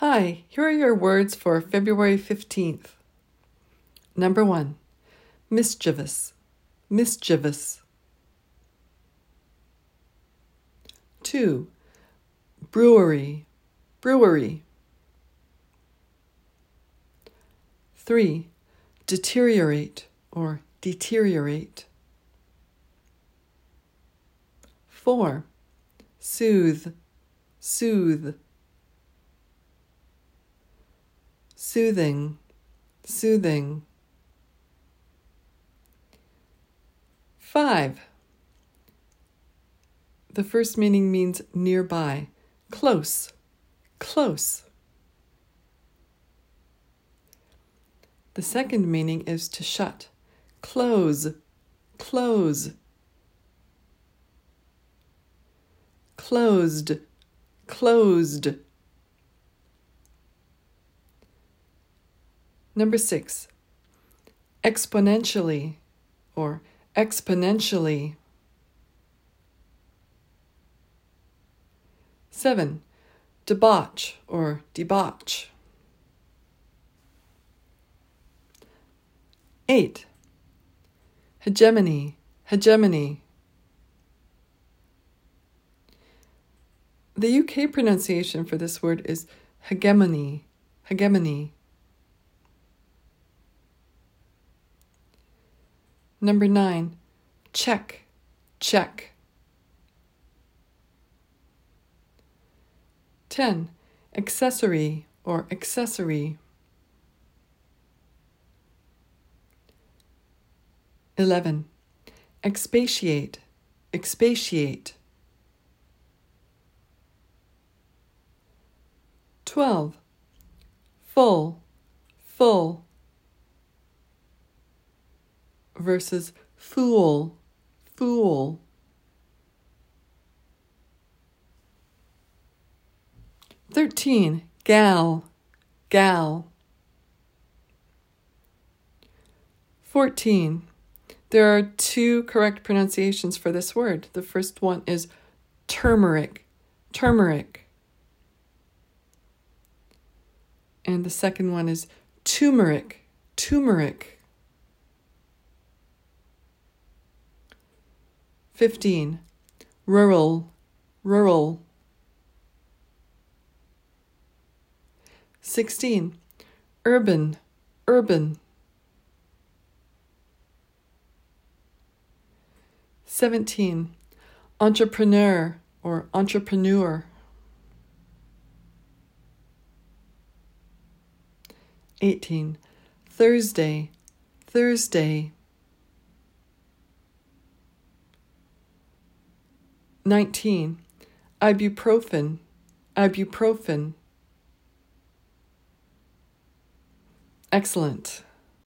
Hi, here are your words for February 15th. Number one, mischievous, mischievous. Two, brewery, brewery. Three, deteriorate or deteriorate. Four, soothe, soothe. Soothing, soothing. Five. The first meaning means nearby, close, close. The second meaning is to shut, close, close. Closed, closed. Number six, exponentially or exponentially. Seven, debauch or debauch. Eight, hegemony, hegemony. The UK pronunciation for this word is hegemony, hegemony. Number nine, check, check. 10. Accessory or accessory. 11. Expatiate, expatiate. 12. Full, full. Versus fool, fool. 13. Gal, gal. 14. There are two correct pronunciations for this word. The first one is turmeric, turmeric. And the second one is turmeric, turmeric. 15. Rural, rural. 16. Urban, urban. 17. Entrepreneur or entrepreneur. 18. Thursday, Thursday. 19. Ibuprofen, ibuprofen. Excellent.